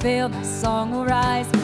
fail, my song will rise,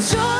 joy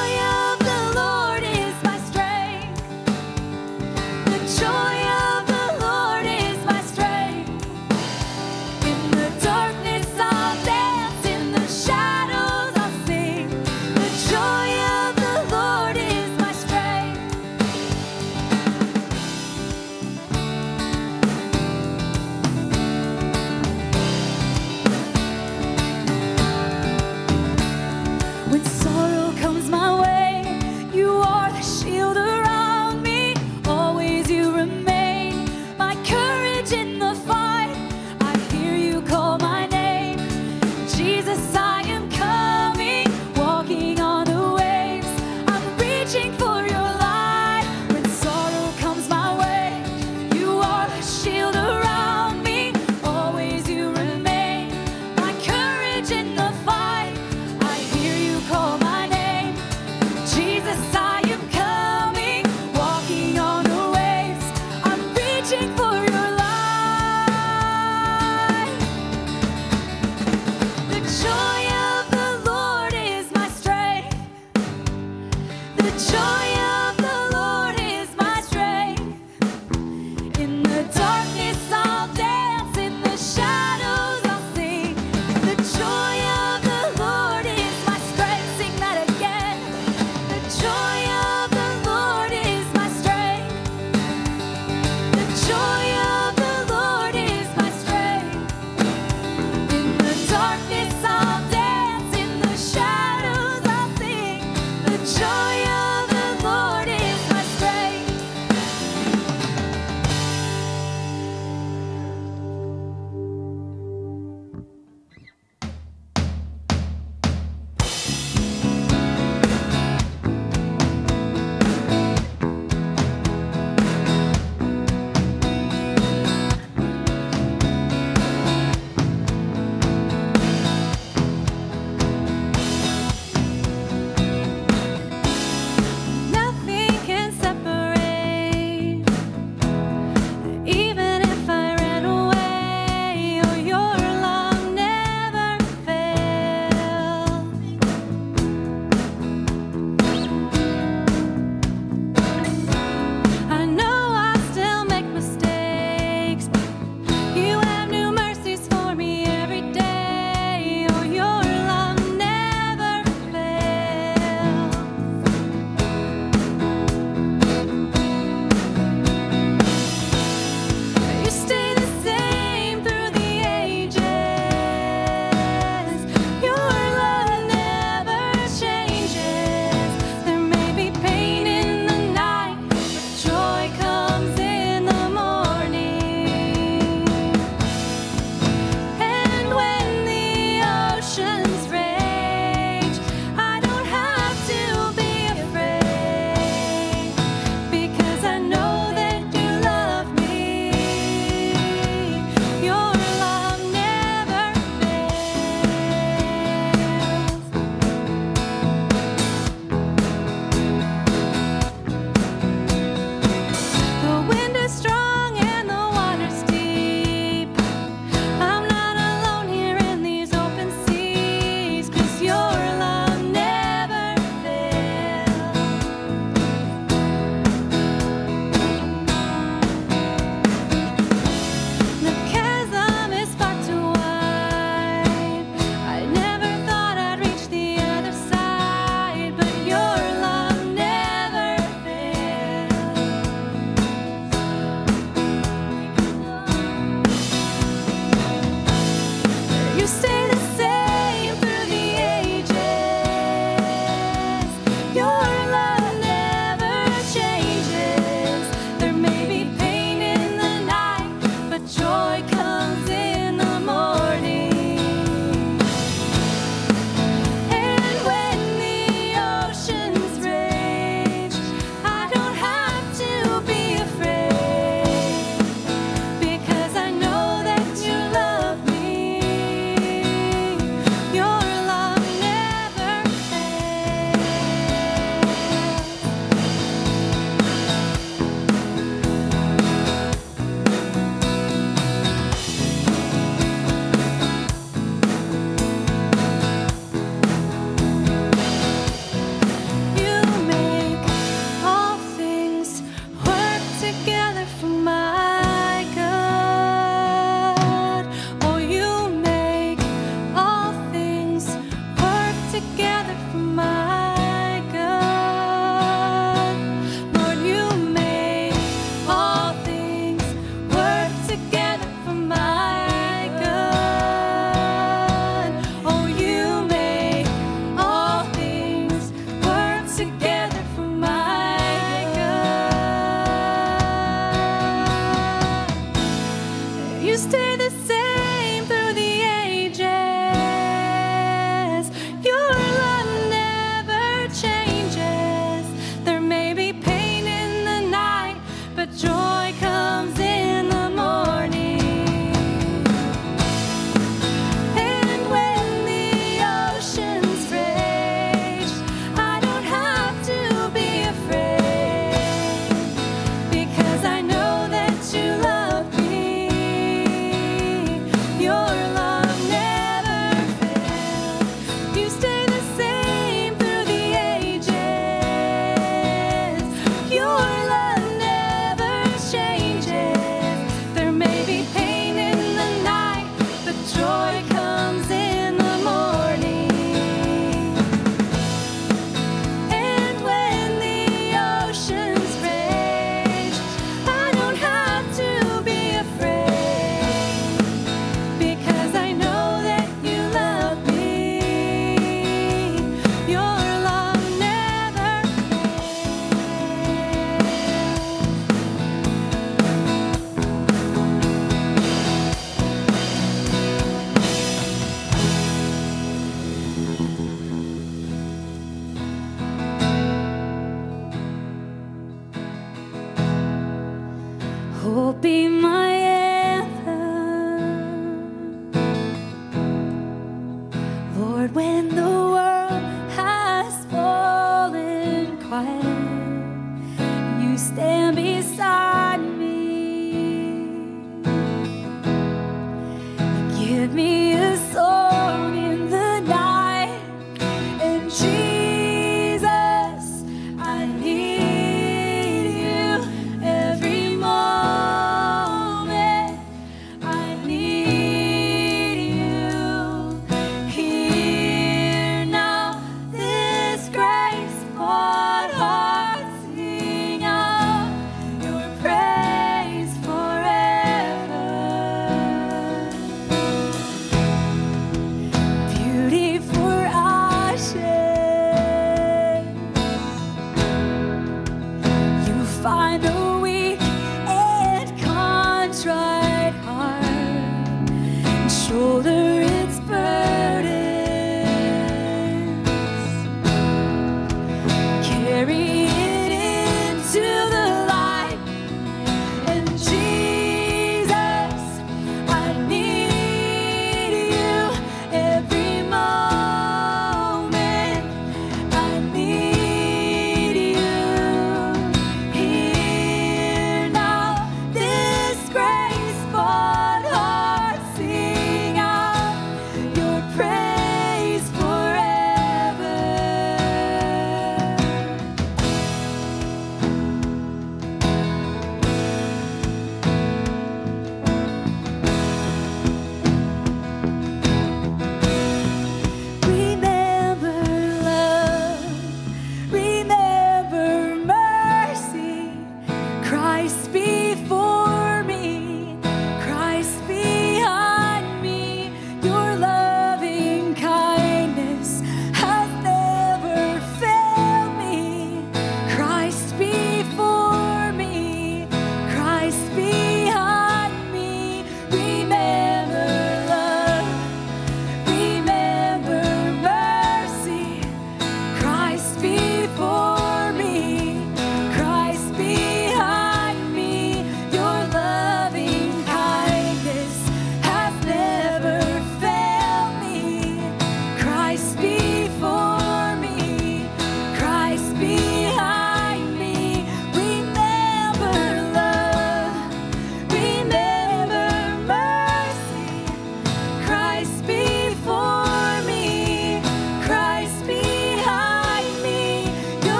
quiet,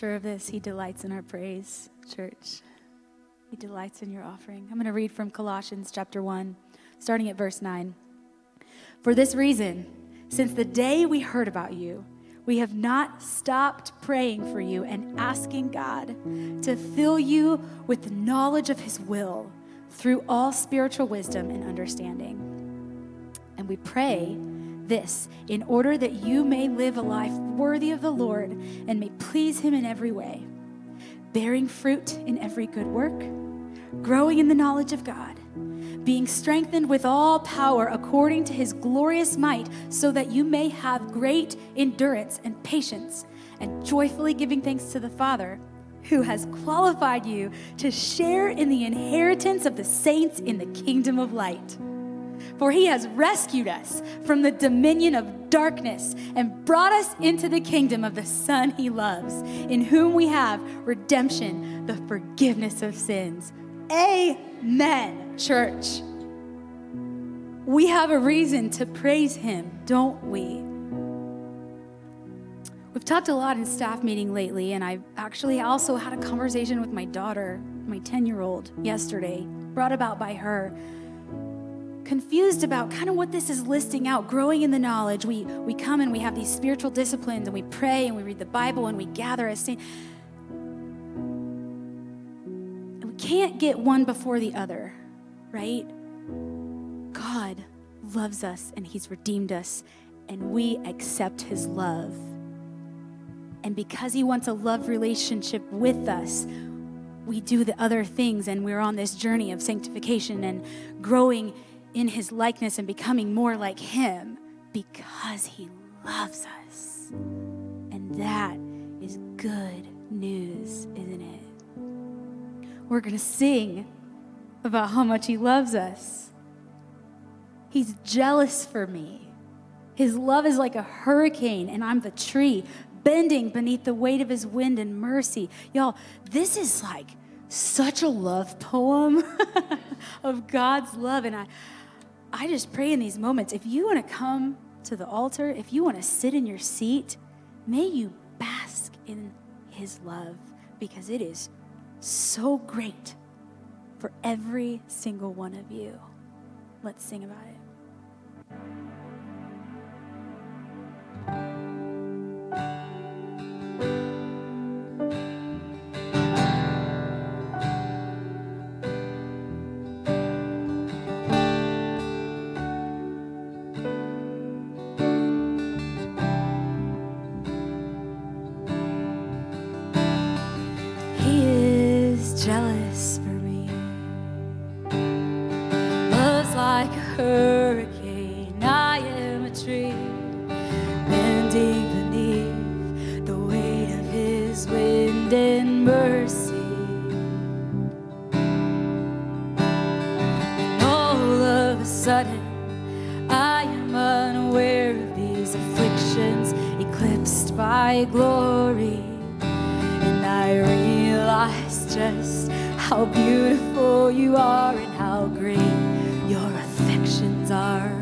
sure of this. He delights in our praise, church. He delights in your offering. I'm going to read from Colossians chapter 1, starting at verse 9. For this reason, since the day we heard about you, we have not stopped praying for you and asking God to fill you with the knowledge of His will through all spiritual wisdom and understanding. And we pray this in order that you may live a life worthy of the Lord and may please Him in every way, bearing fruit in every good work, growing in the knowledge of God, being strengthened with all power according to His glorious might, so that you may have great endurance and patience, and joyfully giving thanks to the Father who has qualified you to share in the inheritance of the saints in the kingdom of light. For he has rescued us from the dominion of darkness and brought us into the kingdom of the Son he loves, in whom we have redemption, the forgiveness of sins. Amen, church. We have a reason to praise him, don't we? We've talked a lot in staff meeting lately, and I've actually also had a conversation with my daughter, my 10 year old, yesterday, brought about by her. Confused about kind of what this is listing out, growing in the knowledge. We, we come and we have these spiritual disciplines, and we pray and we read the Bible and we gather as saints. And we can't get one before the other, right? God loves us and He's redeemed us, and we accept His love. And because He wants a love relationship with us, we do the other things, and we're on this journey of sanctification and growing in His likeness and becoming more like Him because He loves us. And that is good news, isn't it? We're going to sing about how much He loves us. He's jealous for me. His love is like a hurricane, and I'm the tree bending beneath the weight of his wind and mercy. Y'all, this is like such a love poem of God's love. And I, I just pray in these moments if you want to come to the altar, if you want to sit in your seat, may you bask in his love because it is so great for every single one of you. Let's sing about it. Of a sudden, I am unaware of these afflictions eclipsed by glory. And I realize just how beautiful you are and how great your affections are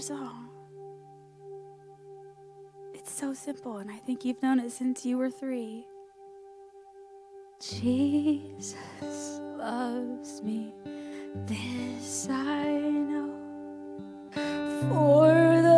song. It's so simple, and I think you've known it since you were three. Jesus loves me, this I know. For the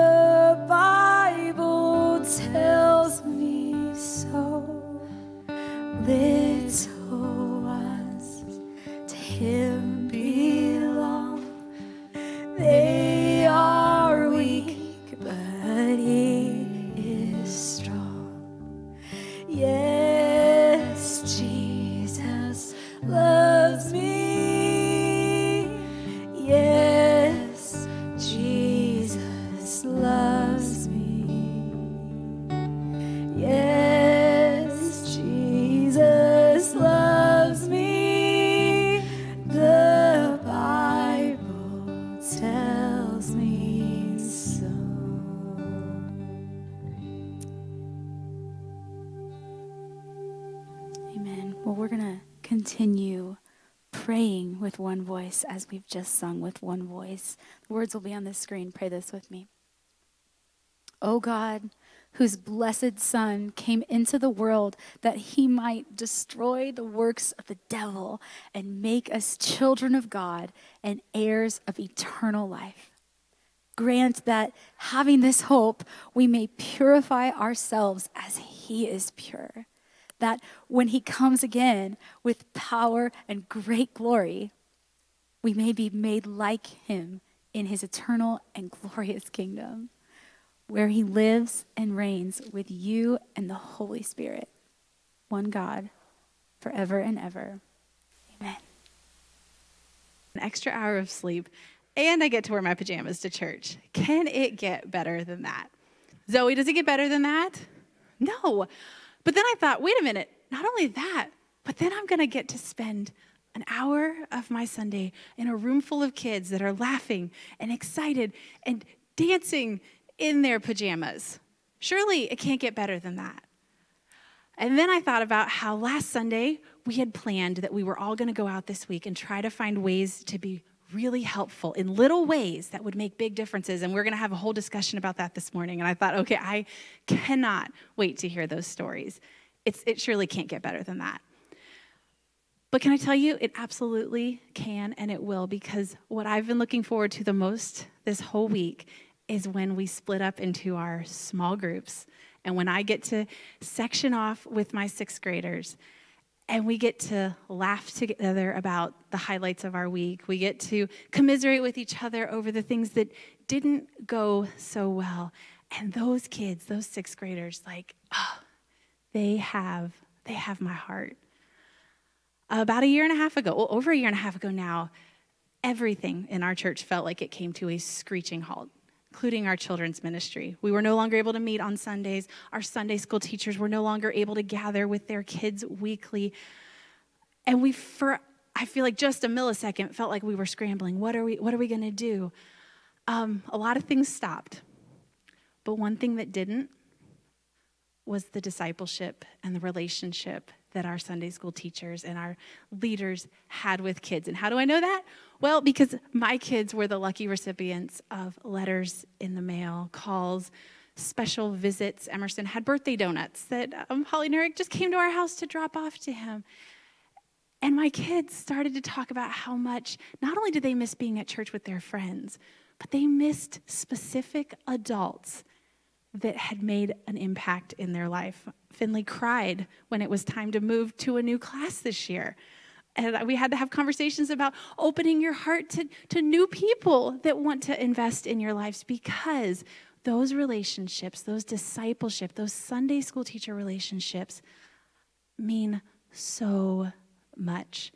as we've just sung with one voice. The words will be on the screen. Pray this with me. O God, whose blessed Son came into the world that he might destroy the works of the devil and make us children of God and heirs of eternal life. Grant that having this hope, we may purify ourselves as he is pure. That when he comes again with power and great glory, we may be made like him in his eternal and glorious kingdom, where he lives and reigns with you and the Holy Spirit, one God, forever and ever. Amen. An extra hour of sleep, and I get to wear my pajamas to church. Can it get better than that? Zoe, does it get better than that? No. But then I thought, wait a minute, not only that, but then I'm going to get to spend an hour of my Sunday in a room full of kids that are laughing and excited and dancing in their pajamas. Surely it can't get better than that. And then I thought about how last Sunday we had planned that we were all going to go out this week and try to find ways to be really helpful in little ways that would make big differences. And we're going to have a whole discussion about that this morning. And I thought, okay, I cannot wait to hear those stories. It's, it surely can't get better than that. But can I tell you, it absolutely can and it will because what I've been looking forward to the most this whole week is when we split up into our small groups and when I get to section off with my sixth graders and we get to laugh together about the highlights of our week. We get to commiserate with each other over the things that didn't go so well. And those kids, those sixth graders, like, oh, they have they have my heart. About a year and a half ago, well, over a year and a half ago now, everything in our church felt like it came to a screeching halt including our children's ministry. We were no longer able to meet on Sundays. Our Sunday school teachers were no longer able to gather with their kids weekly. And we, for I feel like just a millisecond, felt like we were scrambling. What are we, what are we going to do? Um, a lot of things stopped. But one thing that didn't was the discipleship and the relationship that our Sunday school teachers and our leaders had with kids. And how do I know that? Well, because my kids were the lucky recipients of letters in the mail, calls, special visits. Emerson had birthday donuts that um, Holly Eric just came to our house to drop off to him. And my kids started to talk about how much, not only did they miss being at church with their friends, but they missed specific adults that had made an impact in their life. Finley cried when it was time to move to a new class this year. And we had to have conversations about opening your heart to, to new people that want to invest in your lives because those relationships, those discipleship, those Sunday school teacher relationships mean so much.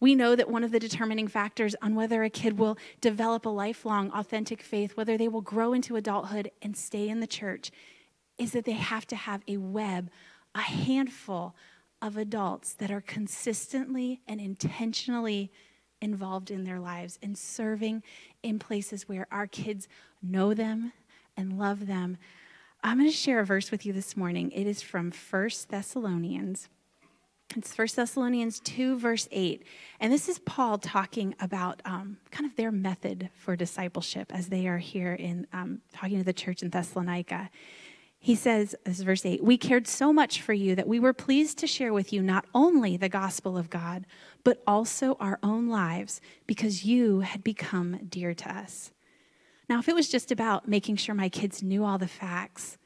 We know that one of the determining factors on whether a kid will develop a lifelong authentic faith, whether they will grow into adulthood and stay in the church, is that they have to have a web, a handful of adults that are consistently and intentionally involved in their lives and serving in places where our kids know them and love them. I'm going to share a verse with you this morning. It is from 1 Thessalonians It's 1 Thessalonians 2, verse 8. And this is Paul talking about um, kind of their method for discipleship as they are here in um, talking to the church in Thessalonica. He says, this is verse 8, we cared so much for you that we were pleased to share with you not only the gospel of God, but also our own lives because you had become dear to us. Now, if it was just about making sure my kids knew all the facts,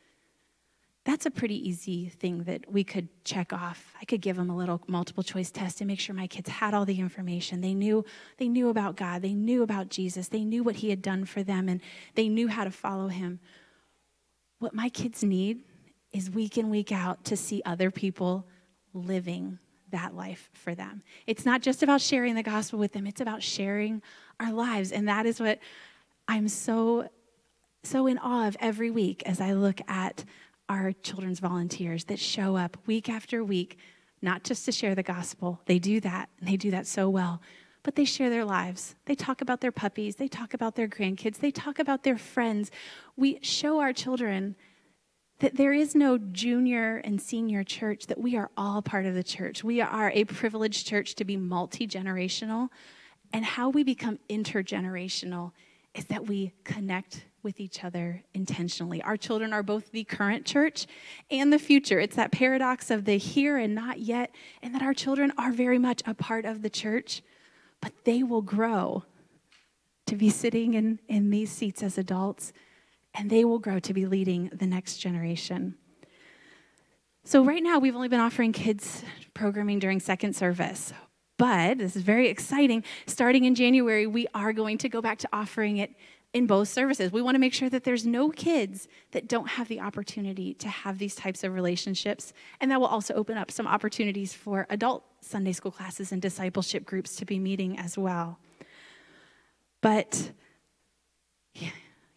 that's a pretty easy thing that we could check off. I could give them a little multiple choice test and make sure my kids had all the information. They knew they knew about God, they knew about Jesus, they knew what he had done for them and they knew how to follow him. What my kids need is week in week out to see other people living that life for them. It's not just about sharing the gospel with them, it's about sharing our lives and that is what I'm so so in awe of every week as I look at our children's volunteers that show up week after week, not just to share the gospel. They do that, and they do that so well. But they share their lives. They talk about their puppies. They talk about their grandkids. They talk about their friends. We show our children that there is no junior and senior church, that we are all part of the church. We are a privileged church to be multi generational. And how we become intergenerational is that we connect with each other intentionally. Our children are both the current church and the future. It's that paradox of the here and not yet, and that our children are very much a part of the church, but they will grow to be sitting in, in these seats as adults, and they will grow to be leading the next generation. So, right now, we've only been offering kids programming during second service. But this is very exciting. Starting in January, we are going to go back to offering it in both services. We want to make sure that there's no kids that don't have the opportunity to have these types of relationships. And that will also open up some opportunities for adult Sunday school classes and discipleship groups to be meeting as well. But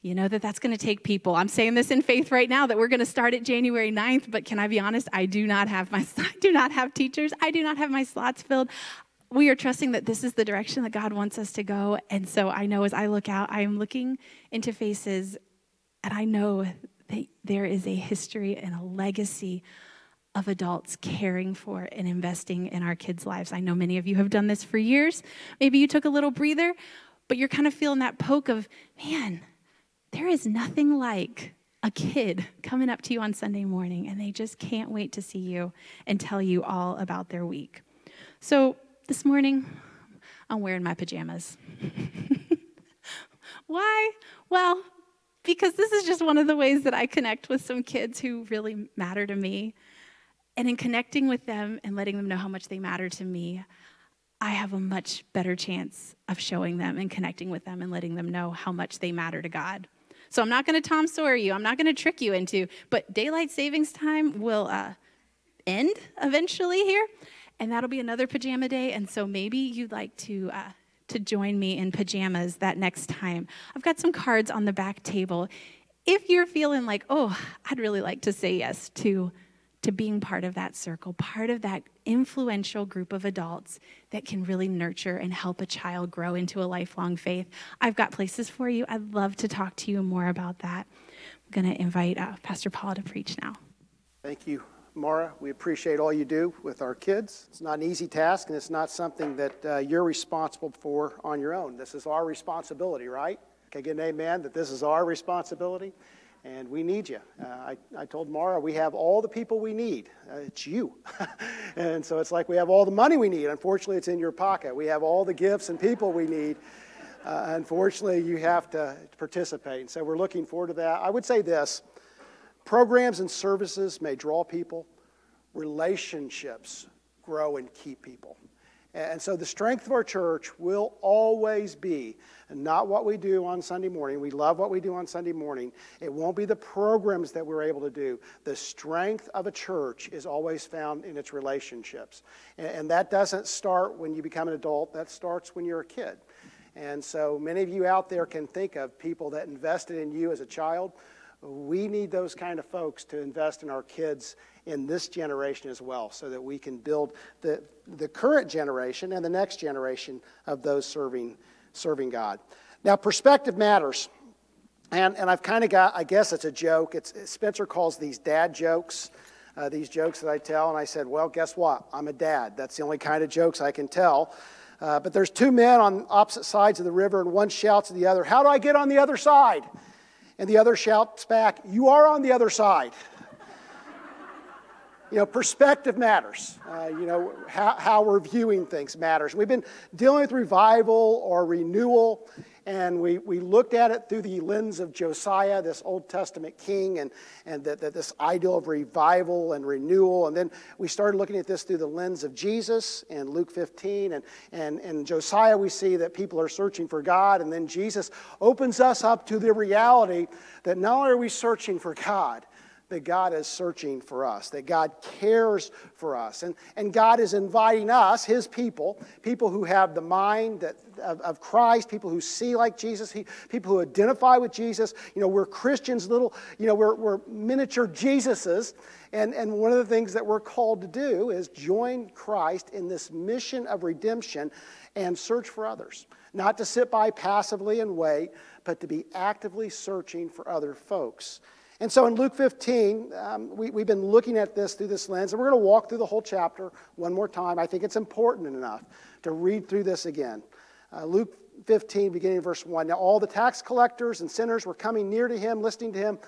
you know that that's going to take people. I'm saying this in faith right now that we're going to start at January 9th, but can I be honest? I do not have my I do not have teachers. I do not have my slots filled we are trusting that this is the direction that God wants us to go. And so I know as I look out, I am looking into faces, and I know that there is a history and a legacy of adults caring for and investing in our kids' lives. I know many of you have done this for years. Maybe you took a little breather, but you're kind of feeling that poke of, man, there is nothing like a kid coming up to you on Sunday morning and they just can't wait to see you and tell you all about their week. So, this morning, I'm wearing my pajamas. Why? Well, because this is just one of the ways that I connect with some kids who really matter to me. And in connecting with them and letting them know how much they matter to me, I have a much better chance of showing them and connecting with them and letting them know how much they matter to God. So I'm not going to Tom Sawyer you. I'm not going to trick you into, but daylight savings time will uh, end eventually here and that'll be another pajama day. And so maybe you'd like to. Uh, to join me in pajamas that next time. I've got some cards on the back table. If you're feeling like, oh, I'd really like to say yes to, to being part of that circle, part of that influential group of adults that can really nurture and help a child grow into a lifelong faith, I've got places for you. I'd love to talk to you more about that. I'm going to invite uh, Pastor Paul to preach now. Thank you, Mara, we appreciate all you do with our kids. It's not an easy task, and it's not something that uh, you're responsible for on your own. This is our responsibility, right? Can I get an amen that this is our responsibility? And we need you. Uh, I, I told Mara we have all the people we need. Uh, it's you. and so it's like we have all the money we need. Unfortunately, it's in your pocket. We have all the gifts and people we need. Uh, unfortunately, you have to participate. And so we're looking forward to that. I would say this Programs and services may draw people, relationships grow and keep people. And so the strength of our church will always be not what we do on Sunday morning. We love what we do on Sunday morning. It won't be the programs that we're able to do. The strength of a church is always found in its relationships. And that doesn't start when you become an adult, that starts when you're a kid. And so many of you out there can think of people that invested in you as a child we need those kind of folks to invest in our kids in this generation as well so that we can build the, the current generation and the next generation of those serving, serving God. Now, perspective matters. And, and I've kind of got, I guess it's a joke. It's, Spencer calls these dad jokes. uh, these jokes that I tell. And I said, Well, guess what? I'm a dad. That's the only kind of jokes I can tell. Uh, but there's two men on opposite sides of the river, and one shouts to the other, How do I get on the other side? And the other shouts back, You are on the other side. you know, perspective matters. Uh, you know, how, how we're viewing things matters. We've been dealing with revival or renewal, and we, we looked at it through the lens of Josiah, this Old Testament king, and, and that this ideal of revival and renewal. And then we started looking at this through the lens of Jesus in Luke 15. And, and, and Josiah, we see that people are searching for God. And then Jesus opens us up to the reality that not only are we searching for God, that God is searching for us, that God cares for us. And, and God is inviting us, His people, people who have the mind that, of, of Christ, people who see like Jesus, he, people who identify with Jesus. You know, we're Christians, little, you know, we're, we're miniature Jesuses. And, and one of the things that we're called to do is join Christ in this mission of redemption and search for others. Not to sit by passively and wait, but to be actively searching for other folks. And so in Luke 15, um, we, we've been looking at this through this lens, and we're going to walk through the whole chapter one more time. I think it's important enough to read through this again. Uh, Luke 15, beginning verse 1. Now, all the tax collectors and sinners were coming near to him, listening to him.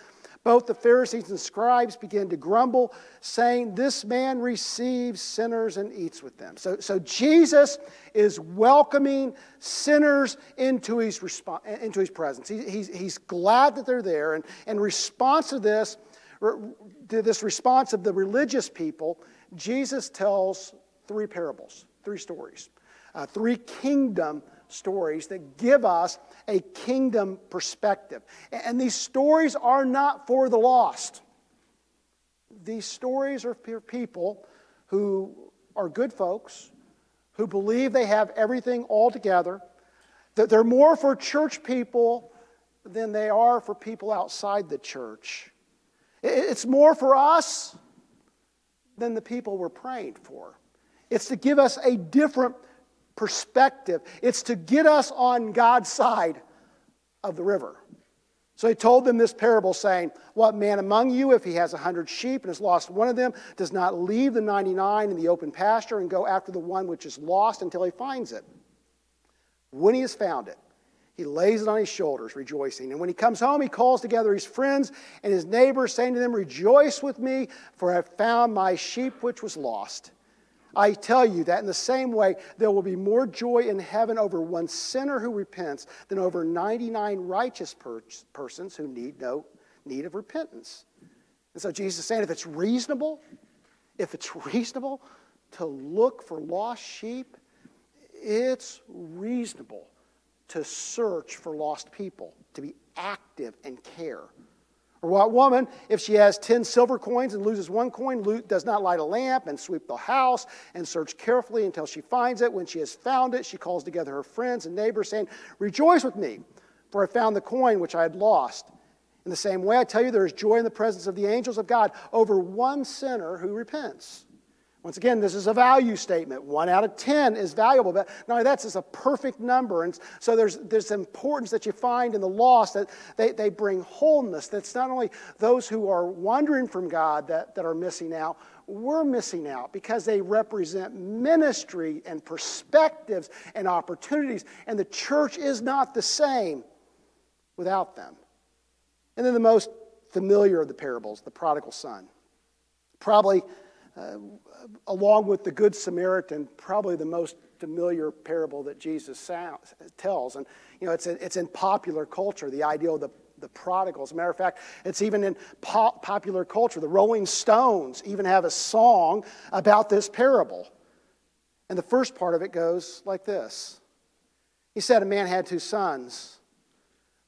Both the Pharisees and scribes began to grumble, saying, This man receives sinners and eats with them. So, so Jesus is welcoming sinners into his, resp- into his presence. He, he's, he's glad that they're there. And in response to this, to this response of the religious people, Jesus tells three parables, three stories, uh, three kingdom stories that give us a kingdom perspective. And these stories are not for the lost. These stories are for people who are good folks, who believe they have everything all together, that they're more for church people than they are for people outside the church. It's more for us than the people we're praying for. It's to give us a different perspective. It's to get us on God's side of the river. So he told them this parable, saying, What man among you, if he has a hundred sheep and has lost one of them, does not leave the 99 in the open pasture and go after the one which is lost until he finds it? When he has found it, he lays it on his shoulders, rejoicing. And when he comes home, he calls together his friends and his neighbors, saying to them, Rejoice with me, for I have found my sheep which was lost. I tell you that in the same way, there will be more joy in heaven over one sinner who repents than over 99 righteous per- persons who need no need of repentance. And so Jesus is saying if it's reasonable, if it's reasonable to look for lost sheep, it's reasonable to search for lost people, to be active and care. Or what woman, if she has 10 silver coins and loses one coin, does not light a lamp and sweep the house and search carefully until she finds it? When she has found it, she calls together her friends and neighbors, saying, Rejoice with me, for I found the coin which I had lost. In the same way, I tell you, there is joy in the presence of the angels of God over one sinner who repents. Once again, this is a value statement. One out of 10 is valuable, but not only that, it's a perfect number. And so there's, there's importance that you find in the lost that they, they bring wholeness. That's not only those who are wandering from God that, that are missing out, we're missing out because they represent ministry and perspectives and opportunities. And the church is not the same without them. And then the most familiar of the parables, the prodigal son. Probably uh, along with the Good Samaritan, probably the most familiar parable that Jesus sounds, tells. And, you know, it's, a, it's in popular culture, the idea of the, the prodigal. As a matter of fact, it's even in pop, popular culture. The Rolling Stones even have a song about this parable. And the first part of it goes like this He said, A man had two sons.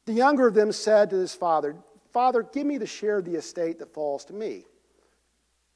The younger of them said to his father, Father, give me the share of the estate that falls to me.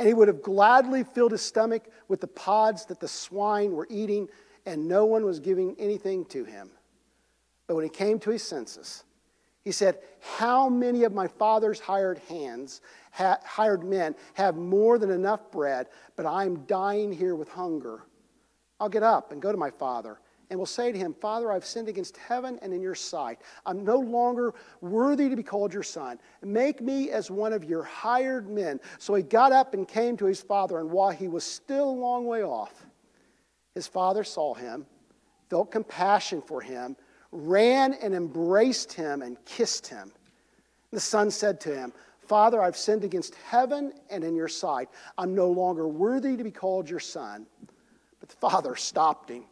And he would have gladly filled his stomach with the pods that the swine were eating, and no one was giving anything to him. But when he came to his senses, he said, How many of my father's hired hands, ha- hired men, have more than enough bread, but I'm dying here with hunger? I'll get up and go to my father and will say to him, Father, I've sinned against heaven and in your sight. I'm no longer worthy to be called your son. Make me as one of your hired men. So he got up and came to his father, and while he was still a long way off, his father saw him, felt compassion for him, ran and embraced him and kissed him. The son said to him, Father, I've sinned against heaven and in your sight. I'm no longer worthy to be called your son. But the father stopped him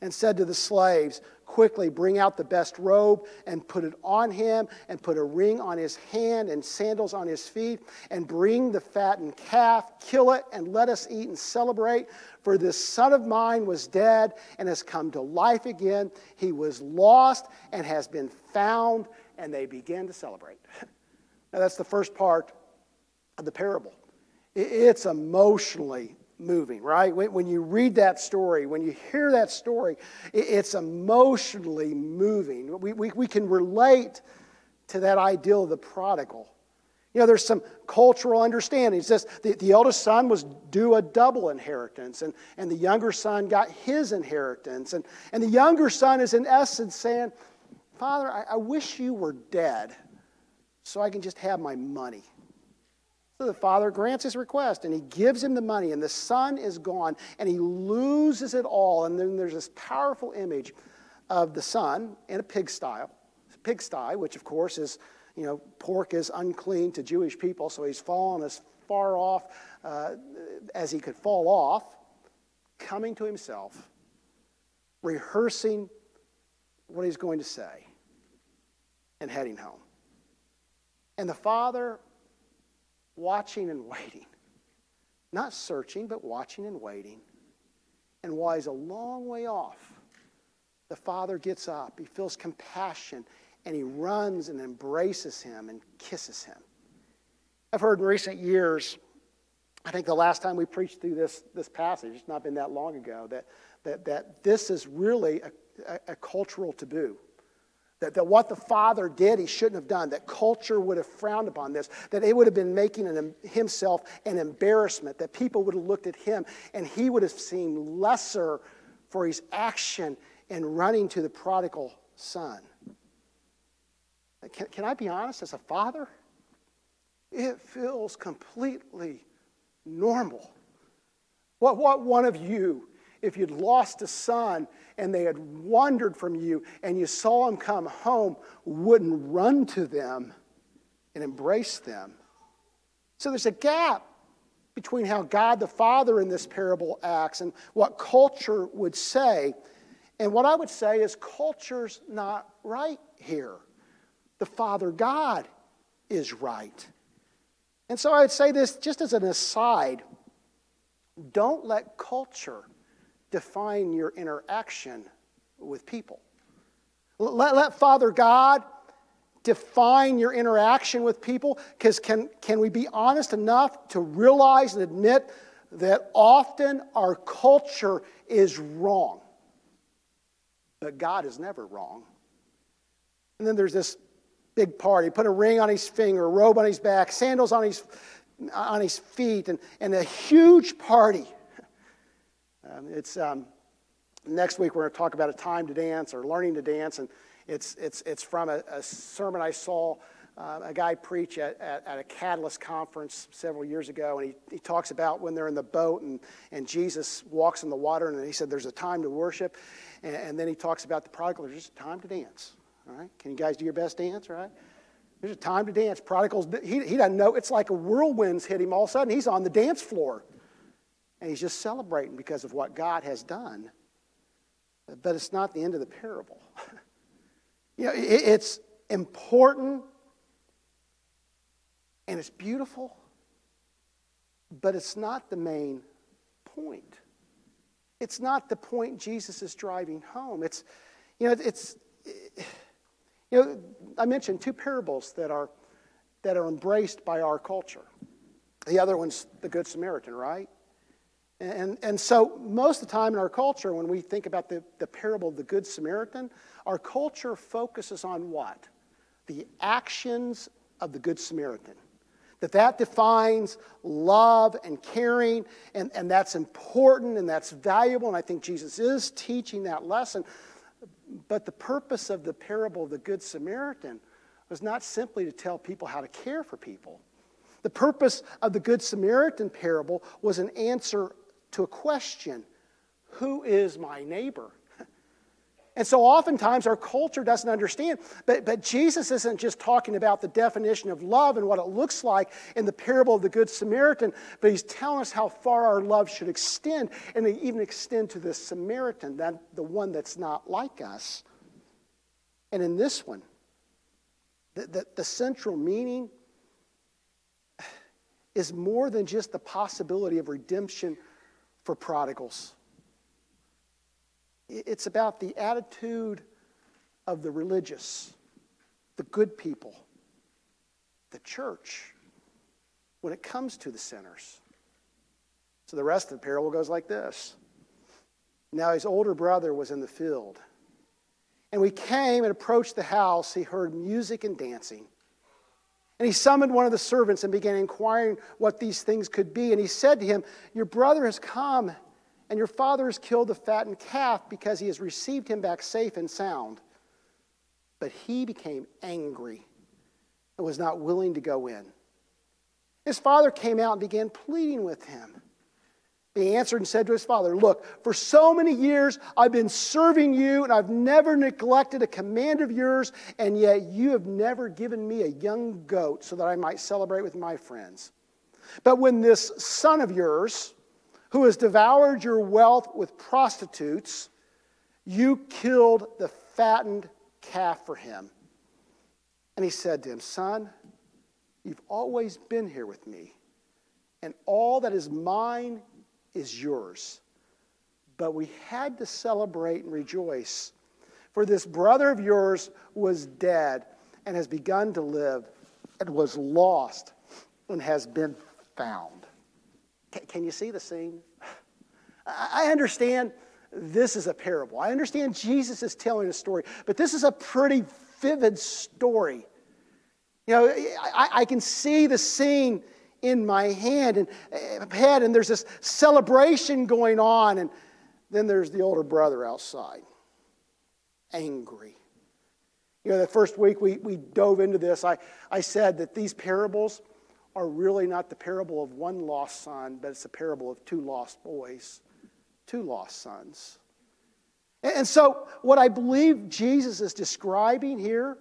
and said to the slaves, Quickly bring out the best robe and put it on him, and put a ring on his hand and sandals on his feet, and bring the fattened calf, kill it, and let us eat and celebrate. For this son of mine was dead and has come to life again. He was lost and has been found, and they began to celebrate. Now, that's the first part of the parable. It's emotionally moving, right? When you read that story, when you hear that story, it's emotionally moving. We, we, we can relate to that ideal of the prodigal. You know, there's some cultural understanding. It's just the, the eldest son was due a double inheritance, and, and the younger son got his inheritance. And, and the younger son is, in essence, saying, Father, I, I wish you were dead so I can just have my money. So the father grants his request and he gives him the money, and the son is gone and he loses it all. And then there's this powerful image of the son in a pigsty, pigsty, which of course is, you know, pork is unclean to Jewish people, so he's fallen as far off uh, as he could fall off, coming to himself, rehearsing what he's going to say, and heading home. And the father watching and waiting. Not searching, but watching and waiting. And while he's a long way off, the father gets up. He feels compassion and he runs and embraces him and kisses him. I've heard in recent years, I think the last time we preached through this, this passage, it's not been that long ago, that, that, that this is really a, a, a cultural taboo. That, that what the father did, he shouldn't have done. That culture would have frowned upon this. That it would have been making an, himself an embarrassment. That people would have looked at him and he would have seemed lesser for his action in running to the prodigal son. Can, can I be honest? As a father, it feels completely normal. What, what one of you, if you'd lost a son and they had wandered from you and you saw them come home, wouldn't run to them and embrace them. So there's a gap between how God the Father in this parable acts and what culture would say. And what I would say is culture's not right here. The Father God is right. And so I would say this just as an aside don't let culture define your interaction with people. Let, let Father God define your interaction with people because can, can we be honest enough to realize and admit that often our culture is wrong but god is never wrong and then there's this big party put a ring on his finger a robe on his back sandals on his on his feet and, and a huge party um, it's um, next week we're going to talk about a time to dance or learning to dance, and it's it's it's from a, a sermon I saw uh, a guy preach at, at, at, a Catalyst conference several years ago, and he, he talks about when they're in the boat and, and Jesus walks in the water, and he said there's a time to worship, and, and then he talks about the prodigal. There's a time to dance. All right, can you guys do your best dance? Right. There's a time to dance. Prodigals, he, he doesn't know. It's like a whirlwind's hit him all of a sudden. He's on the dance floor. And he's just celebrating because of what God has done. But it's not the end of the parable. you know, it's important and it's beautiful, but it's not the main point. It's not the point Jesus is driving home. It's, you know, it's, you know, I mentioned two parables that are, that are embraced by our culture. The other one's the Good Samaritan, right? And, and so, most of the time in our culture, when we think about the, the parable of the Good Samaritan, our culture focuses on what? The actions of the Good Samaritan. That that defines love and caring, and, and that's important and that's valuable, and I think Jesus is teaching that lesson. But the purpose of the parable of the Good Samaritan was not simply to tell people how to care for people. The purpose of the Good Samaritan parable was an answer to a question Who is my neighbor? And so oftentimes our culture doesn't understand. But, but Jesus isn't just talking about the definition of love and what it looks like in the parable of the Good Samaritan, but he's telling us how far our love should extend and even extend to the Samaritan, that, the one that's not like us. And in this one, the, the, the central meaning is more than just the possibility of redemption for prodigals. It's about the attitude of the religious, the good people, the church, when it comes to the sinners. So the rest of the parable goes like this Now his older brother was in the field. And we came and approached the house. He heard music and dancing. And he summoned one of the servants and began inquiring what these things could be. And he said to him, Your brother has come and your father has killed the fattened calf because he has received him back safe and sound. But he became angry and was not willing to go in. His father came out and began pleading with him. He answered and said to his father, Look, for so many years I've been serving you, and I've never neglected a command of yours, and yet you have never given me a young goat so that I might celebrate with my friends. But when this son of yours, who has devoured your wealth with prostitutes, you killed the fattened calf for him. And he said to him, Son, you've always been here with me, and all that is mine is yours. But we had to celebrate and rejoice, for this brother of yours was dead and has begun to live, and was lost and has been found. Can you see the scene? I understand this is a parable. I understand Jesus is telling a story, but this is a pretty vivid story. You know, I, I can see the scene in my hand and eh, head, and there's this celebration going on, and then there's the older brother outside, angry. You know, the first week we, we dove into this, I, I said that these parables are really not the parable of one lost son, but it's a parable of two lost boys, two lost sons. And so, what I believe Jesus is describing here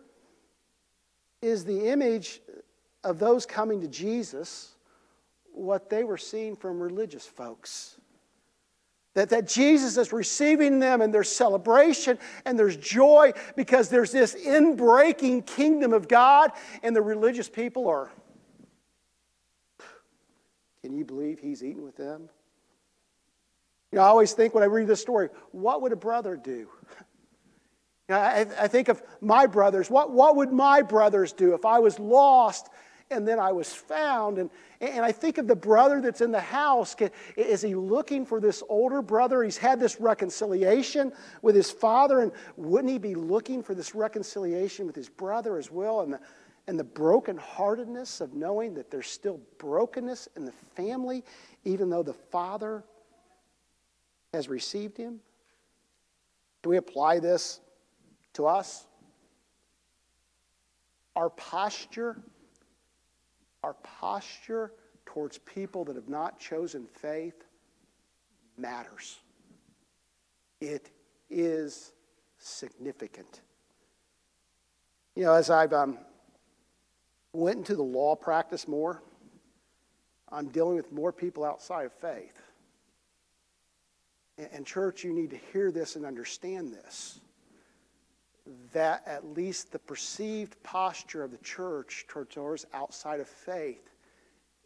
is the image of those coming to Jesus, what they were seeing from religious folks. That, that Jesus is receiving them and there's celebration and there's joy because there's this inbreaking kingdom of God, and the religious people are can you believe he's eating with them? You know, I always think when I read this story, what would a brother do? You know, I, I think of my brothers. What, what would my brothers do if I was lost and then I was found? And, and I think of the brother that's in the house. Is he looking for this older brother? He's had this reconciliation with his father, and wouldn't he be looking for this reconciliation with his brother as well? And the, and the brokenheartedness of knowing that there's still brokenness in the family, even though the father has received him? Do we apply this to us? Our posture, our posture towards people that have not chosen faith matters. It is significant. You know, as I've um, went into the law practice more, I'm dealing with more people outside of faith. And, church, you need to hear this and understand this that at least the perceived posture of the church towards those outside of faith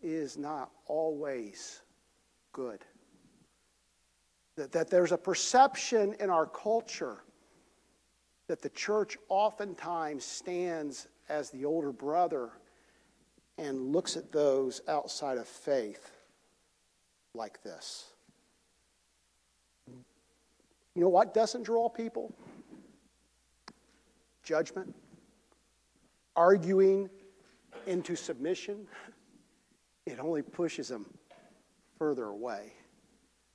is not always good. That, that there's a perception in our culture that the church oftentimes stands as the older brother and looks at those outside of faith like this. You know what doesn't draw people? Judgment, arguing into submission. It only pushes them further away.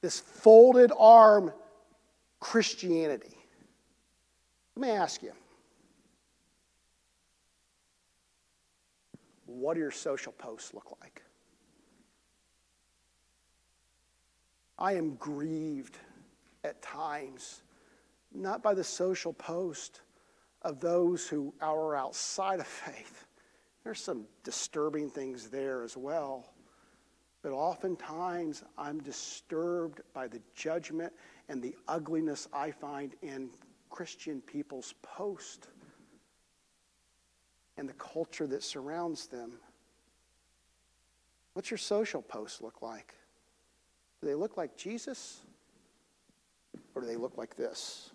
This folded arm Christianity. Let me ask you what do your social posts look like? I am grieved at times, not by the social post of those who are outside of faith. There's some disturbing things there as well. But oftentimes, I'm disturbed by the judgment and the ugliness I find in Christian people's post and the culture that surrounds them. What's your social posts look like? Do they look like Jesus? Or do they look like this?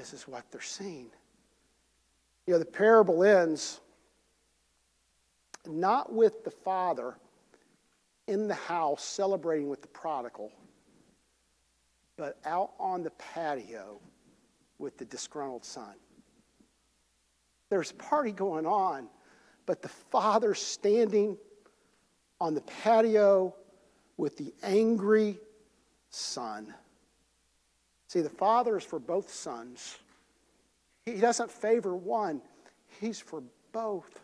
This is what they're seeing. You know, the parable ends not with the father in the house celebrating with the prodigal, but out on the patio with the disgruntled son. There's a party going on, but the father standing on the patio with the angry son. See, the father is for both sons. He doesn't favor one, he's for both.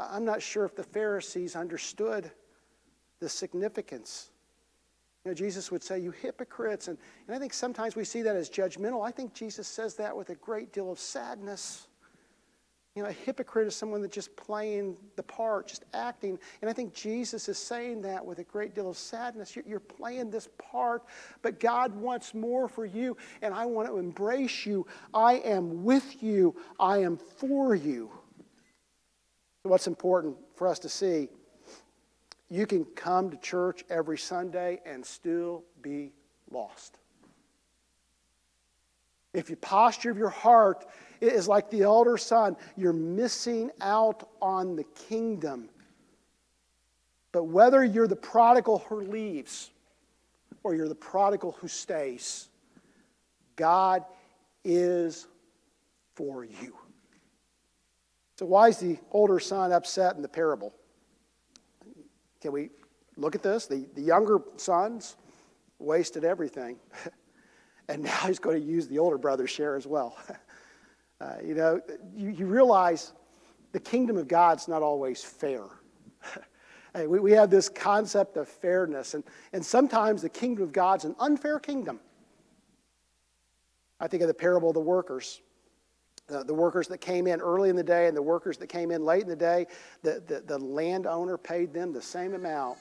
I'm not sure if the Pharisees understood the significance. You know, Jesus would say, You hypocrites. And, and I think sometimes we see that as judgmental. I think Jesus says that with a great deal of sadness. You know, a hypocrite is someone that's just playing the part, just acting. And I think Jesus is saying that with a great deal of sadness. You're, playing this part, but God wants more for you, and I want to embrace you. I am with you, I am for you. So, what's important for us to see? You can come to church every Sunday and still be lost. If your posture of your heart is like the elder son, you're missing out on the kingdom. But whether you're the prodigal who leaves or you're the prodigal who stays, God is for you. So, why is the older son upset in the parable? Can we look at this? The, the younger sons wasted everything. and now he's going to use the older brother's share as well. Uh, you know, you, you, realize the kingdom of God's not always fair. hey, we, we have this concept of fairness, and, and sometimes the kingdom of God's an unfair kingdom. I think of the parable of the workers. The, the, workers that came in early in the day and the workers that came in late in the day, the, the, the landowner paid them the same amount.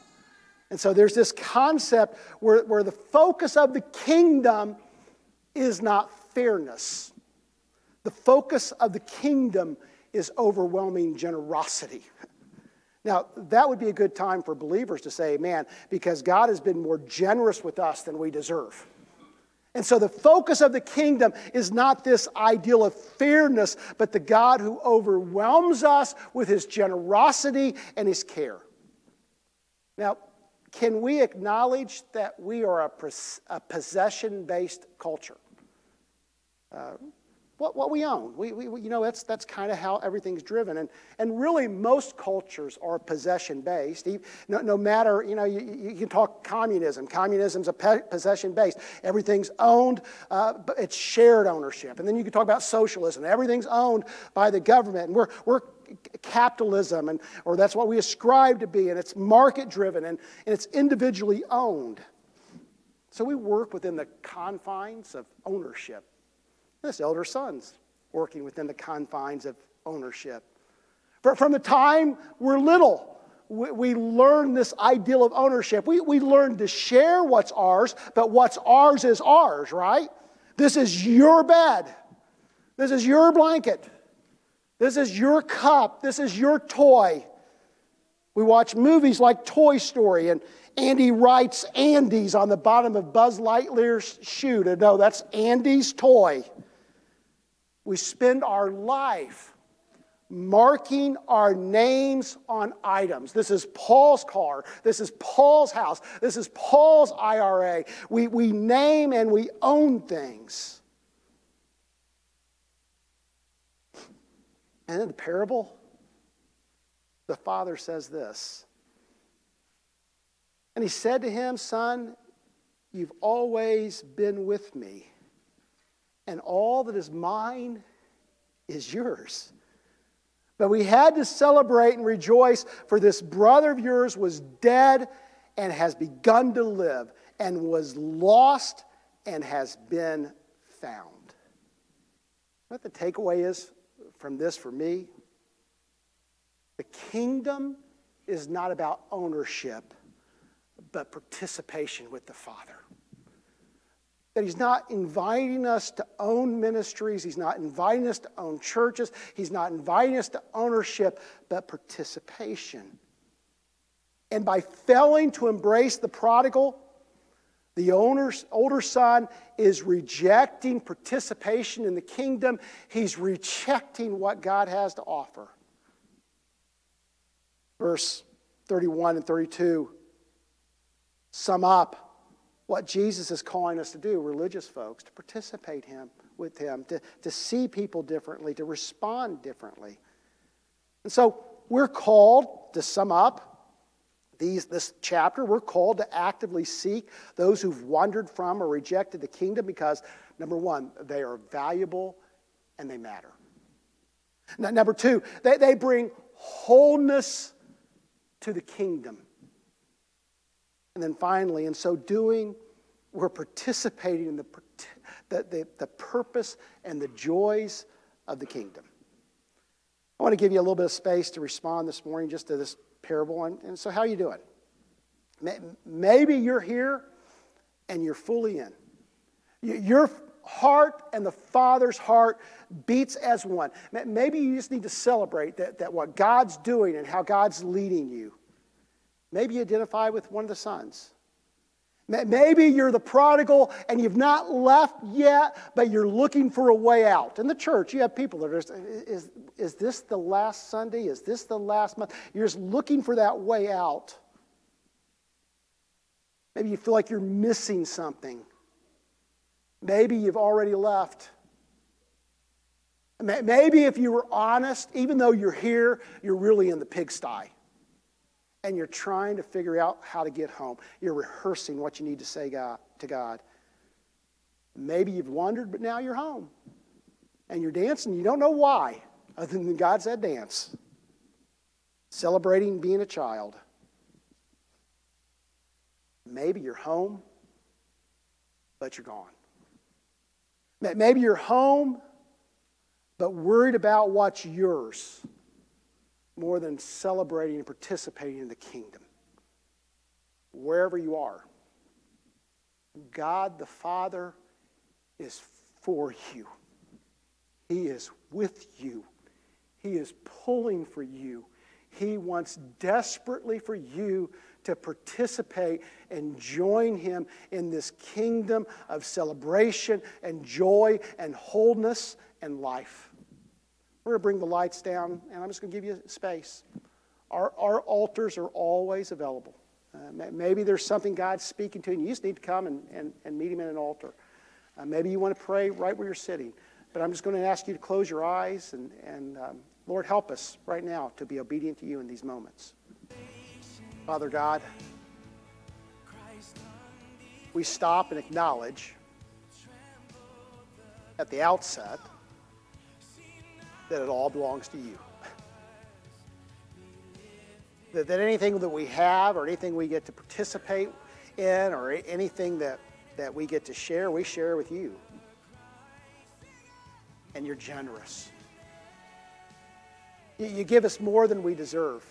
And so there's this concept where, where the focus of the kingdom is not fairness. The focus of the kingdom is overwhelming generosity. Now, that would be a good time for believers to say amen, because God has been more generous with us than we deserve. And so the focus of the kingdom is not this ideal of fairness, but the God who overwhelms us with his generosity and his care. Now, can we acknowledge that we are a, a possession based culture? Uh, what, what we own. We, we, you know, that's, that's kind of how everything's driven. And, and really, most cultures are possession based. No, no matter, you know, you, you can talk communism. Communism's a pe- possession based. Everything's owned, uh, but it's shared ownership. And then you can talk about socialism. Everything's owned by the government. And we're, we're capitalism, and, or that's what we ascribe to be, and it's market driven and, and it's individually owned. So we work within the confines of ownership. This elder son's working within the confines of ownership. From the time we're little, we learn this ideal of ownership. We, we learn to share what's ours, but what's ours is ours, right? This is your bed. This is your blanket. This is your cup. This is your toy. We watch movies like Toy Story, and Andy writes Andy's on the bottom of Buzz Lightyear's shoe to know that's Andy's toy. We spend our life marking our names on items. This is Paul's car. This is Paul's house. This is Paul's IRA. We, we name and we own things. And in the parable, the father says this. And he said to him, Son, you've always been with me, and all that is mine is yours. But we had to celebrate and rejoice, for this brother of yours was dead and has begun to live, and was lost and has been found. What the takeaway is from this for me? The kingdom is not about ownership, but participation with the Father. That He's not inviting us to own ministries, He's not inviting us to own churches, He's not inviting us to ownership, but participation. And by failing to embrace the prodigal, the owner's, older son is rejecting participation in the kingdom. He's rejecting what God has to offer. Verse 31 and 32 sum up what Jesus is calling us to do, religious folks, to participate him with him, to, to see people differently, to respond differently. And so we're called to sum up these, this chapter, we're called to actively seek those who've wandered from or rejected the kingdom because, number one, they are valuable and they matter. Now, number two, they, they bring wholeness to the kingdom. And then finally, in so doing, we're participating in the, the, the, the purpose and the joys of the kingdom. I want to give you a little bit of space to respond this morning just to this parable. And, and so, how are you doing? Maybe you're here and you're fully in. Your heart and the Father's heart beats as one. Maybe you just need to celebrate that, that what God's doing and how God's leading you. Maybe you identify with one of the sons. Maybe you're the prodigal and you've not left yet, but you're looking for a way out. In the church, you have people that are just, is, is this the last Sunday? Is this the last month? You're just looking for that way out. Maybe you feel like you're missing something. Maybe you've already left. Maybe if you were honest, even though you're here, you're really in the pigsty and you're trying to figure out how to get home. You're rehearsing what you need to say God, to God. Maybe you've wandered, but now you're home. And you're dancing. You don't know why, other than God said dance. Celebrating being a child. Maybe you're home, but you're gone. Maybe you're home, but worried about what's yours more than celebrating and participating in the kingdom. Wherever you are, God the Father is for you. He is with you. He is pulling for you. He wants desperately for you to participate and join Him in this kingdom of celebration and joy and wholeness and life. We're going to bring the lights down, and I'm just going to give you space. Our, our altars are always available. Uh, maybe there's something God's speaking to, and you just need to come and, and, and meet Him in an altar. Uh, maybe you want to pray right where you're sitting. But I'm just going to ask you to close your eyes, and, and um, Lord, help us right now to be obedient to you in these moments. Father God, we stop and acknowledge at the outset that it all belongs to you. that, that anything that we have or anything we get to participate in or anything that, that we get to share, we share with you. And you're generous. You, you give us more than we deserve.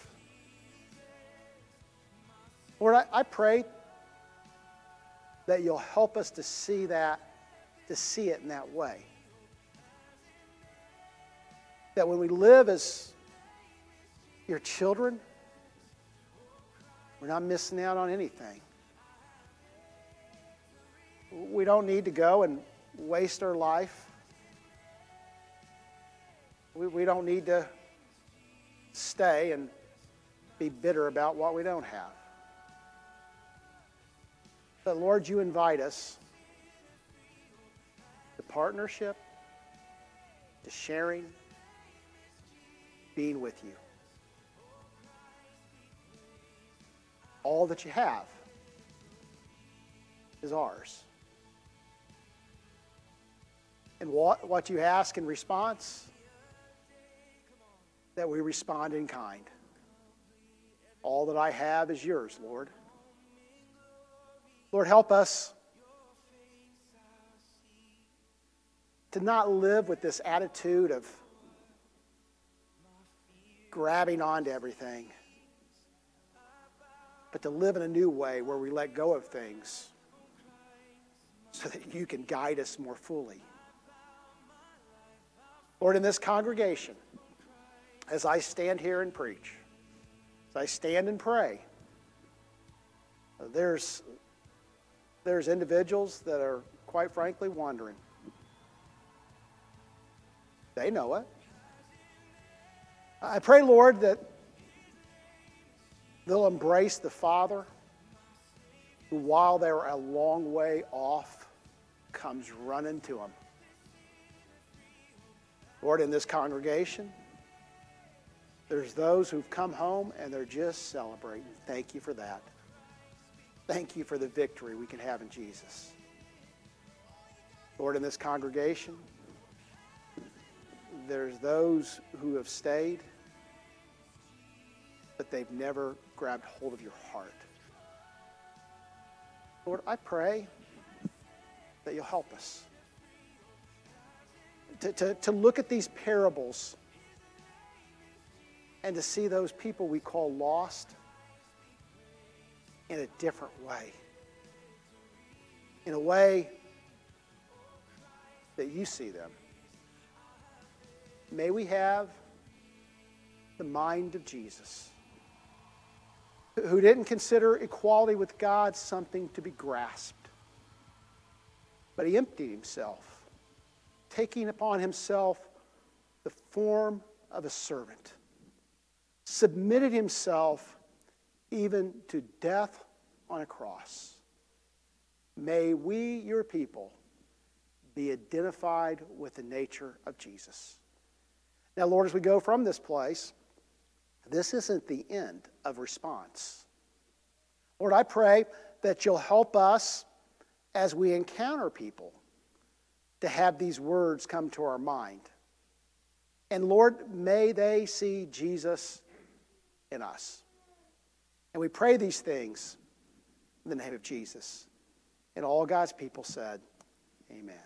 Lord, I, I pray that you'll help us to see that, to see it in that way that when we live as your children, we're not missing out on anything. We don't need to go and waste our life. We, we don't need to stay and be bitter about what we don't have. But Lord, you invite us to partnership, to sharing, being with you. All that you have is ours. And what, what you ask in response, that we respond in kind. All that I have is yours, Lord. Lord, help us to not live with this attitude of grabbing onto everything, but to live in a new way where we let go of things so that you can guide us more fully. Lord, in this congregation, as I stand here and preach, as I stand and pray, there's, there's individuals that are, quite frankly, wondering. They know it. I pray, Lord, that they'll embrace the Father who, while they're a long way off, comes running to them. Lord, in this congregation, there's those who've come home and they're just celebrating. Thank you for that. Thank you for the victory we can have in Jesus. Lord, in this congregation, there's those who have stayed, but they've never grabbed hold of your heart. Lord, I pray that you'll help us to, to, to look at these parables and to see those people we call lost in a different way. In a way that you see them. May we have the mind of Jesus, who didn't consider equality with God something to be grasped, but he emptied himself, taking upon himself the form of a servant, submitted himself even to death on a cross. May we, your people, be identified with the nature of Jesus. Now, Lord, as we go from this place, this isn't the end of response. Lord, I pray that you'll help us as we encounter people to have these words come to our mind. And Lord, may they see Jesus in us. And we pray these things in the name of Jesus. And all God's people said, Amen.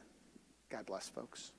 God bless, folks.